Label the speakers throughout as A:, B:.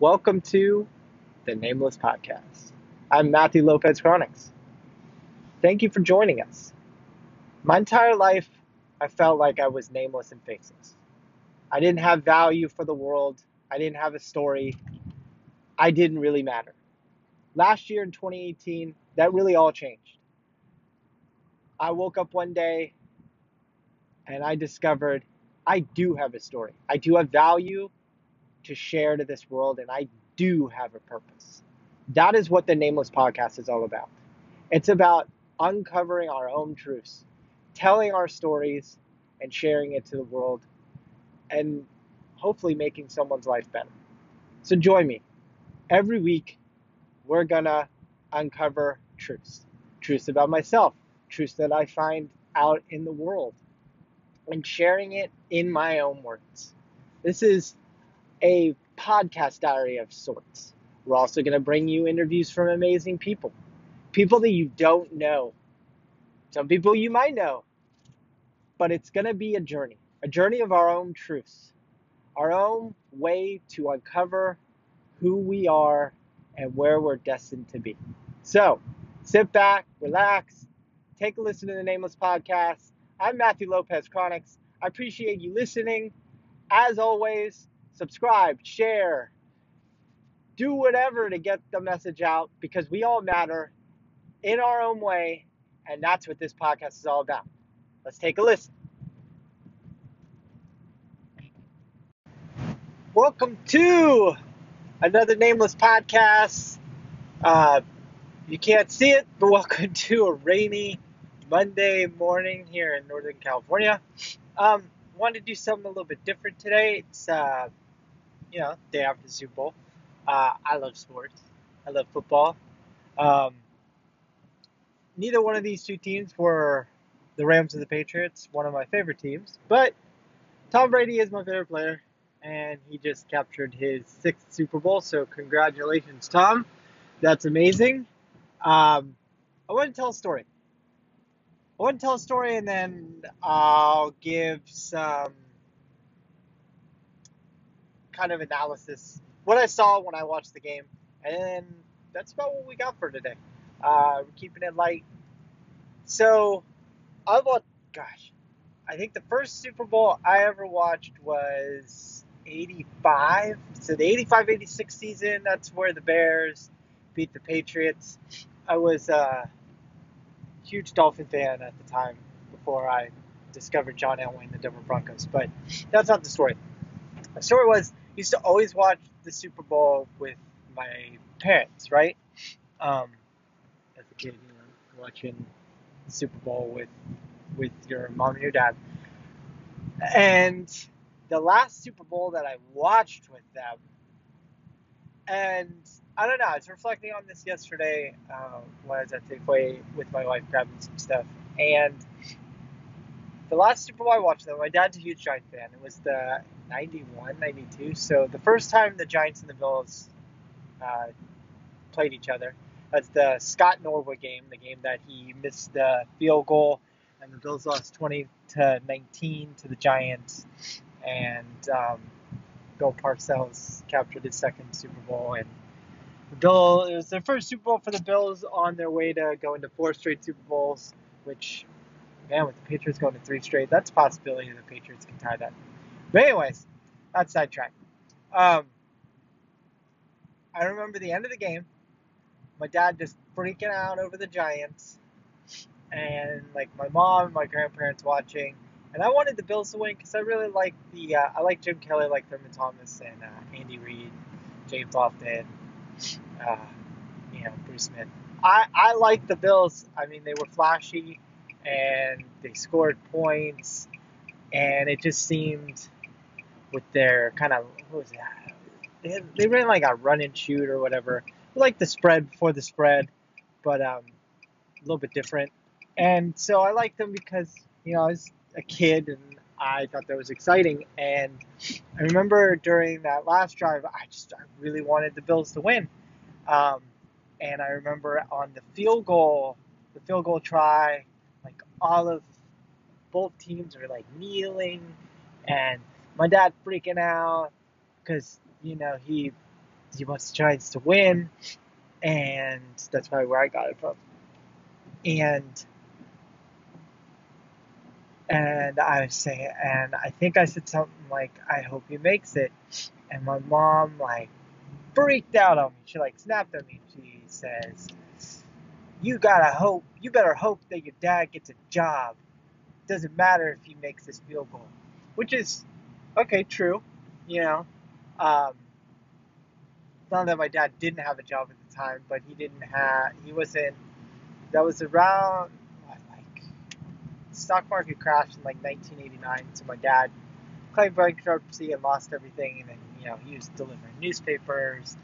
A: Welcome to the Nameless Podcast. I'm Matthew Lopez Kronicz. Thank you for joining us. My entire life, I felt like I was nameless and faceless. I didn't have value for the world, I didn't have a story, I didn't really matter. Last year in 2018, that really all changed. I woke up one day and I discovered I do have a story. I do have value to share to this world, and I do have a purpose. That is what the Nameless Podcast is all about. It's about uncovering our own truths, telling our stories, and sharing it to the world, and hopefully making someone's life better. So join me. Every week, we're gonna uncover truths truths about myself, truths that I find out in the world, and sharing it in my own words. This is a podcast diary of sorts. We're also going to bring you interviews from amazing people, people that you don't know. Some people you might know, but it's going to be a journey, a journey of our own truths, our own way to uncover who we are and where we're destined to be. So sit back, relax, take a listen to the Nameless Podcast. I'm Matthew Lopez Kronicz. I appreciate you listening. As always, subscribe, share, do whatever to get the message out because we all matter in our own way, and that's what this podcast is all about. Let's take a listen. Welcome to another Nameless Podcast. Uh, you can't see it, but welcome to a rainy Monday morning here in Northern California. Um, wanted to do something a little bit different today. It's uh, you know day after the Super Bowl. Uh, I love sports. I love football. Um, neither one of these two teams were the Rams or the Patriots, one of my favorite teams. But Tom Brady is my favorite player, and he just captured his sixth Super Bowl. So congratulations, Tom. That's amazing. Um, I want to tell a story. I want to tell a story and then I'll give some kind of analysis, what I saw when I watched the game, and that's about what we got for today. Uh, we're keeping it light. So, I watched, gosh, I think the first Super Bowl I ever watched was 85. So, the 85 86 season, that's where the Bears beat the Patriots. I was, a huge Dolphin fan at the time before I discovered John Elway and the Denver Broncos. But that's not the story. The story was used to always watch the Super Bowl with my parents, right? Um, as a kid, you know, watching the Super Bowl with with your mom and your dad. And the last Super Bowl that I watched with them, and I don't know. I was reflecting on this yesterday uh, when I was at Safeway with my wife grabbing some stuff. And the last Super Bowl I watched, though, my dad's a huge Giant fan. It was the 91, 92. So the first time the Giants and the Bills uh, played each other. That's the Scott Norwood game, the game that he missed the field goal, and the Bills lost 20 to 19 to the Giants. And um, Bill Parcells captured his second Super Bowl, and the Bill it was their first Super Bowl for the Bills on their way to going to four straight Super Bowls, which man, with the Patriots going to three straight, that's a possibility the Patriots can tie that. But anyways, that's sidetrack. Um, I remember the end of the game. My dad just freaking out over the Giants, and like my mom and my grandparents watching. And I wanted the Bills to win because I really like the uh, I like Jim Kelly, like Thurman Thomas and uh, Andre Reed, James Lofton, uh, you know Bruce Smith. I I like the Bills. I mean they were flashy and they scored points, and it just seemed with their kind of what was that? They, they ran like a run and shoot or whatever, like the spread before the spread, but um, a little bit different. And so I liked them because you know I was a kid and I thought that was exciting. And I remember during that last drive, I just I really wanted the Bills to win. Um, and I remember on the field goal, the field goal try, like all of both teams are like kneeling, and my dad freaking out because you know he he wants to try to win, and that's probably where I got it from. And and I was saying, and I think I said something like, "I hope he makes it," and my mom like freaked out on me. She like snapped at me. She says, "You gotta hope. You better hope that your dad gets a job. Doesn't matter if he makes this field goal," which is okay, true. You know, um, not that my dad didn't have a job at the time, but he didn't have. He wasn't. That was around like stock market crashed in like 1989. So my dad claimed bankruptcy and lost everything, and then you know he was delivering newspapers.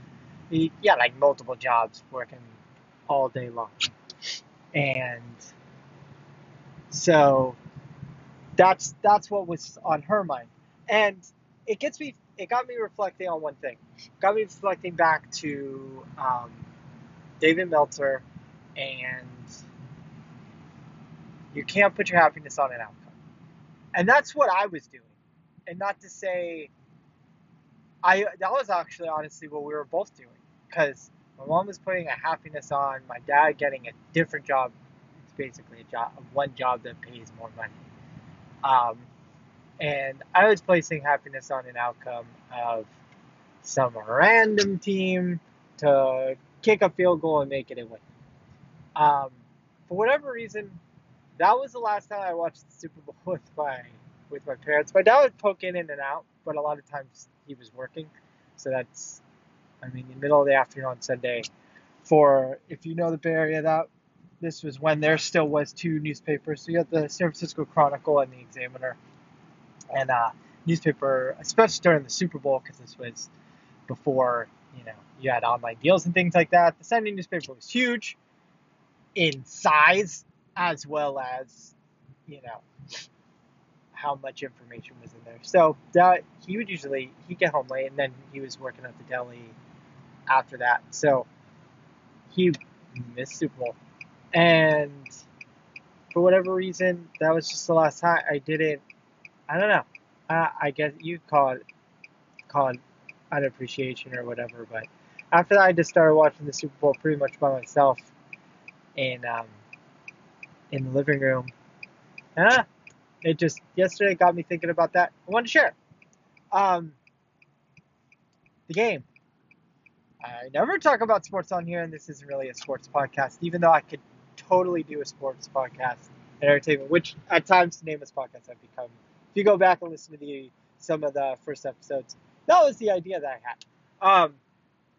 A: He, he had like multiple jobs, working all day long, and so that's that's what was on her mind, and it gets me. It got me reflecting on one thing. Got me reflecting back to um, David Meltzer and you can't put your happiness on an outcome. And that's what I was doing. And not to say I that was actually honestly what we were both doing because my mom was putting a happiness on my dad getting a different job. It's basically a job, one job that pays more money. Um, and I was placing happiness on an outcome of some random team to kick a field goal and make it a win. Um, for whatever reason, that was the last time I watched the Super Bowl with my with my parents. My dad would poke in and out, but a lot of times he was working. So that's, I mean, the middle of the afternoon on Sunday. For if you know the Bay Area, that this was when there still was two newspapers. So you had the San Francisco Chronicle and the Examiner, and uh, newspaper, especially during the Super Bowl, because this was before you know you had online deals and things like that. The Sunday newspaper was huge in size as well as you know how much information was in there. So that he would usually he'd get home late, and then he was working at the deli after that. So he missed Super Bowl, and for whatever reason, that was just the last time I didn't. I don't know. Uh, I guess you call it call it an appreciation or whatever, but after that, I just started watching the Super Bowl pretty much by myself, and um, in the living room. Ah, it just yesterday got me thinking about that. I wanted to share. Um, the game. I never talk about sports on here, and this isn't really a sports podcast, even though I could totally do a sports podcast entertainment, which at times the name of this podcast I've become. If you go back and listen to the some of the first episodes, that was the idea that I had. Um,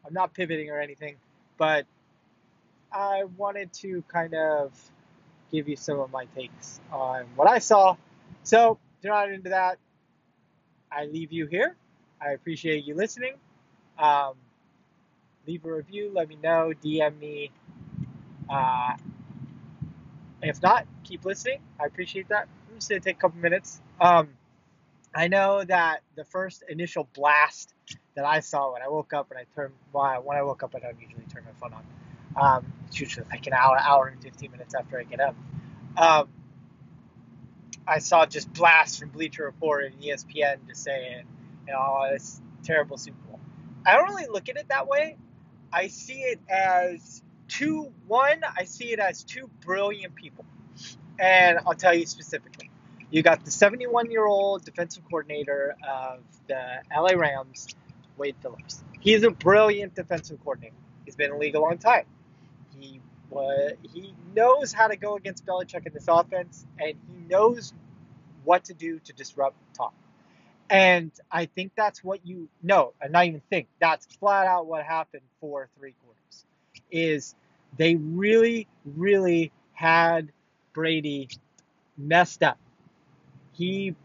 A: I'm not pivoting or anything, but I wanted to kind of give you some of my takes on what I saw. So, if you're not into that, I leave you here. I appreciate you listening. Um, leave a review, let me know, DM me. Uh, if not, keep listening. I appreciate that. I'm just to take a couple minutes. Um, I know that the first initial blast that I saw when I woke up and I turned, well, when I woke up, I don't usually turn my phone on. Um, it's usually like an hour, hour and 15 minutes after I get up. Um, I saw just blasts from Bleacher Report and ESPN just saying, you know, oh, it's terrible Super Bowl. I don't really look at it that way. I see it as two, one, I see it as two brilliant people. And I'll tell you specifically. You got the 71 year old defensive coordinator of the LA Rams, Wade Phillips. He's a brilliant defensive coordinator. He's been in the league a long time. He what he knows how to go against Belichick in this offense, and he knows what to do to disrupt Tom. And I think that's what you know, and not even think. That's flat out what happened for three quarters. Is they really, really had Brady messed up. He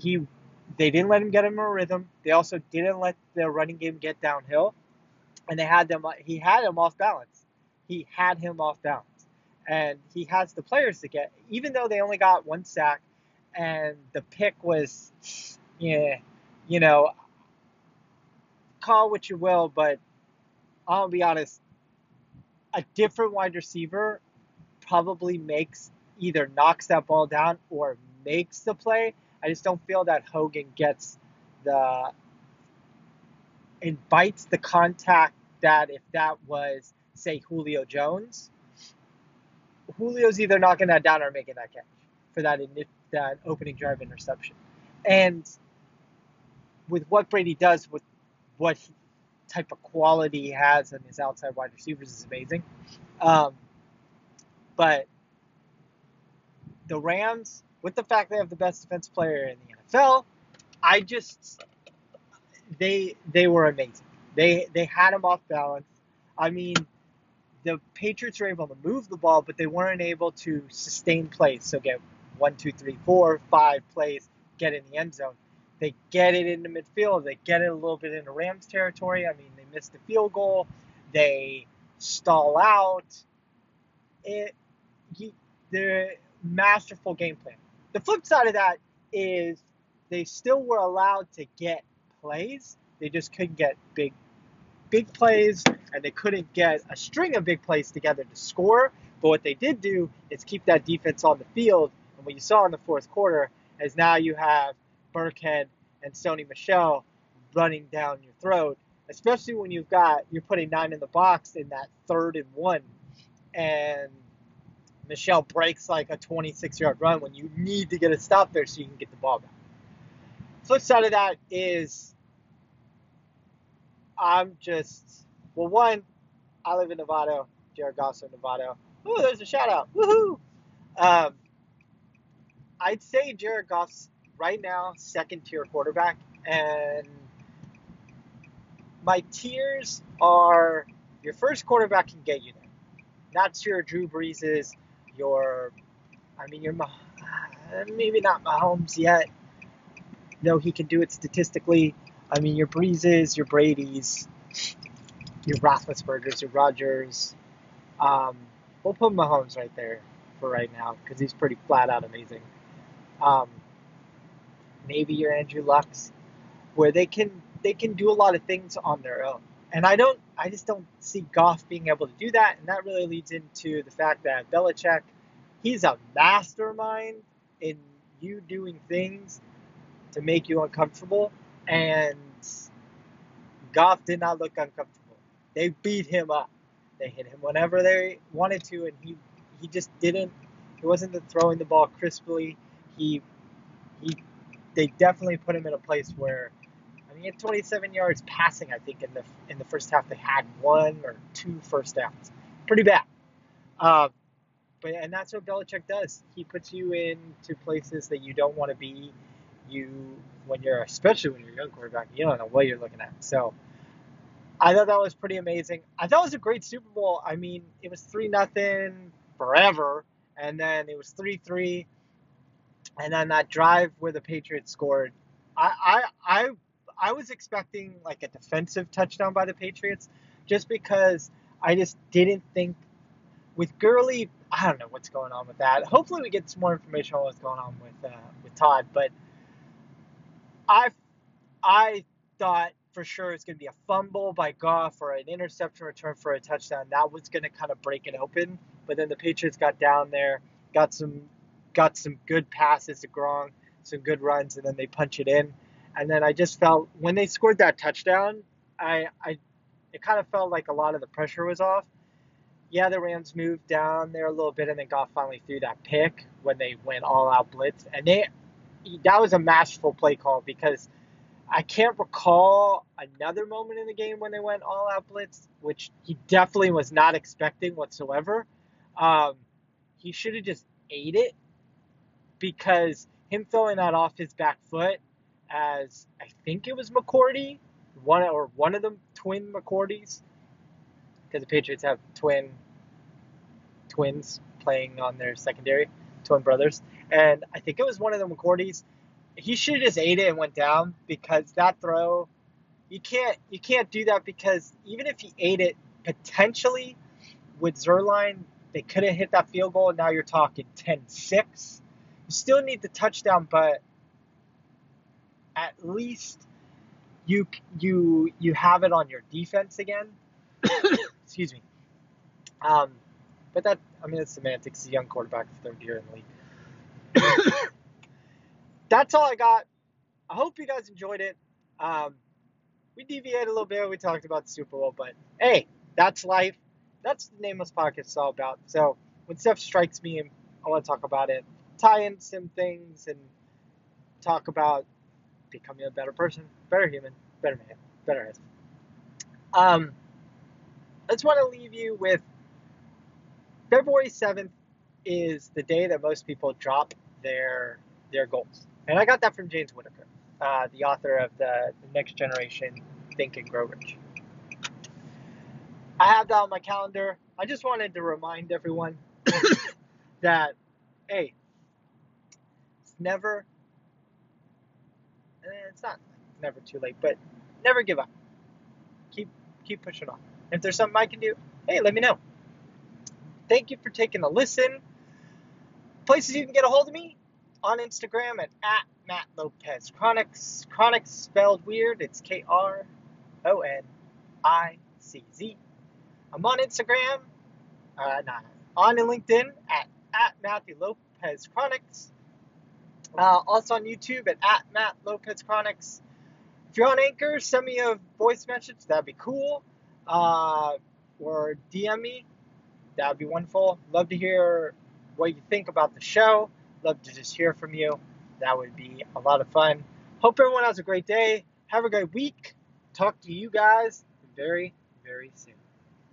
A: he they didn't let him get him a rhythm. They also didn't let their running game get downhill, and they had them. He had him off balance. He had him off balance, and he has the players to get. Even though they only got one sack, and the pick was, yeah, you know, call what you will, but I'll be honest. A different wide receiver probably makes either knocks that ball down or makes the play. I just don't feel that Hogan gets the invites the contact that if that was, say, Julio Jones, Julio's either knocking that down or making that catch for that that opening drive interception. And with what Brady does, with what type of quality he has in his outside wide receivers is amazing. Um, but the Rams, with the fact they have the best defense player in the NFL, I just they they were amazing. They they had him off balance. I mean, the Patriots were able to move the ball, but they weren't able to sustain plays. So get one, two, three, four, five plays, get in the end zone. They get it into midfield. They get it a little bit into Rams territory. I mean, they missed the field goal. They stall out. It, he, the masterful game plan. The flip side of that is they still were allowed to get plays. They just couldn't get big, big plays, and they couldn't get a string of big plays together to score. But what they did do is keep that defense on the field. And what you saw in the fourth quarter is now you have Burkhead and Sony Michel running down your throat, especially when you've got you're putting nine in the box in that third and one, and Michel breaks like a 26 yard run when you need to get a stop there so you can get the ball back. Flip side of that is I'm just well one, I live in Nevada, Jared in Nevada. Ooh, there's a shout out. Woohoo! Um, I'd say Jared Goff's right now second tier quarterback, and my tiers are your first quarterback can get you there. Not your Drew Breeses, your, I mean, your maybe not Mahomes yet. No, he can do it statistically. I mean, your Breeses, your Brady's, your Roethlisberger's, your Rodgers. Um, we'll put Mahomes right there for right now because he's pretty flat out amazing. Um, maybe your Andrew Lucks, where they can they can do a lot of things on their own. And I don't I just don't see Goff being able to do that, and that really leads into the fact that Belichick, he's a mastermind in you doing things to make you uncomfortable, and Goff did not look uncomfortable. They beat him up. They hit him whenever they wanted to, and he he just didn't. He wasn't the throwing the ball crisply. He he they definitely put him in a place where he had 27 yards passing. I think in the in the first half they had one or two first downs, pretty bad. Uh, but and that's what Belichick does. He puts you into places that you don't want to be. You when you're especially when you're a young quarterback, you don't know what you're looking at. So I thought that was pretty amazing. I thought it was a great Super Bowl. I mean, it was three nothing forever, and then it was three three and then that drive where the Patriots scored, I, I I I was expecting like a defensive touchdown by the Patriots, just because I just didn't think with Gurley. I don't know what's going on with that. Hopefully, we get some more information on what's going on with uh, with Todd. But I I thought for sure it's going to be a fumble by Goff or an interception return for a touchdown. That was going to kind of break it open. But then the Patriots got down there, got some got some good passes to Gronk, some good runs, and then they punch it in. And then I just felt when they scored that touchdown, I, I it kind of felt like a lot of the pressure was off. Yeah, the Rams moved down there a little bit, and then Goff finally threw that pick when they went all out blitz, and they that was a masterful play call because I can't recall another moment in the game when they went all out blitz, which he definitely was not expecting whatsoever. Um, he should have just ate it because him throwing that off his back foot as I think it was McCourty, one or one of the twin McCourties, because the Patriots have twin twins playing on their secondary, twin brothers, and I think it was one of the McCourties. He should have just ate it and went down because that throw, you can't you can't do that because even if he ate it potentially with Zuerlein, they could have hit that field goal. And now you're talking 10-6 you still need the touchdown, but at least you you you have it on your defense again. Excuse me. Um, but that I mean it's semantics. He's a young quarterback, third year in the league. That's all I got. I hope you guys enjoyed it. Um, we deviated a little bit. We talked about the Super Bowl, but hey, that's life. That's the Nameless Podcast is all about. So when stuff strikes me, I want to talk about it, tie in some things, and talk about becoming a better person, better human, better man, better husband. Um, I just want to leave you with February 7th is the day that most people drop their their goals. And I got that from James Whittaker, uh, the author of the, the Next Generation Think and Grow Rich. I have that on my calendar. I just wanted to remind everyone that, hey, it's never, it's not never too late, but never give up. Keep keep pushing on. If there's something I can do, hey, let me know. Thank you for taking a listen. Places you can get a hold of me on Instagram at, at Matt Lopez Kronicz. Kronicz spelled weird. It's K R O N I C Z. I'm on Instagram, uh, not on LinkedIn at, at Matthew Lopez Kronicz. Uh, also on YouTube at, at Matt Lopez Kronicz. If you're on Anchor, send me a voice message. That'd be cool. Uh, or DM me. That'd be wonderful. Love to hear what you think about the show. Love to just hear from you. That would be a lot of fun. Hope everyone has a great day. Have a great week. Talk to you guys very, very soon.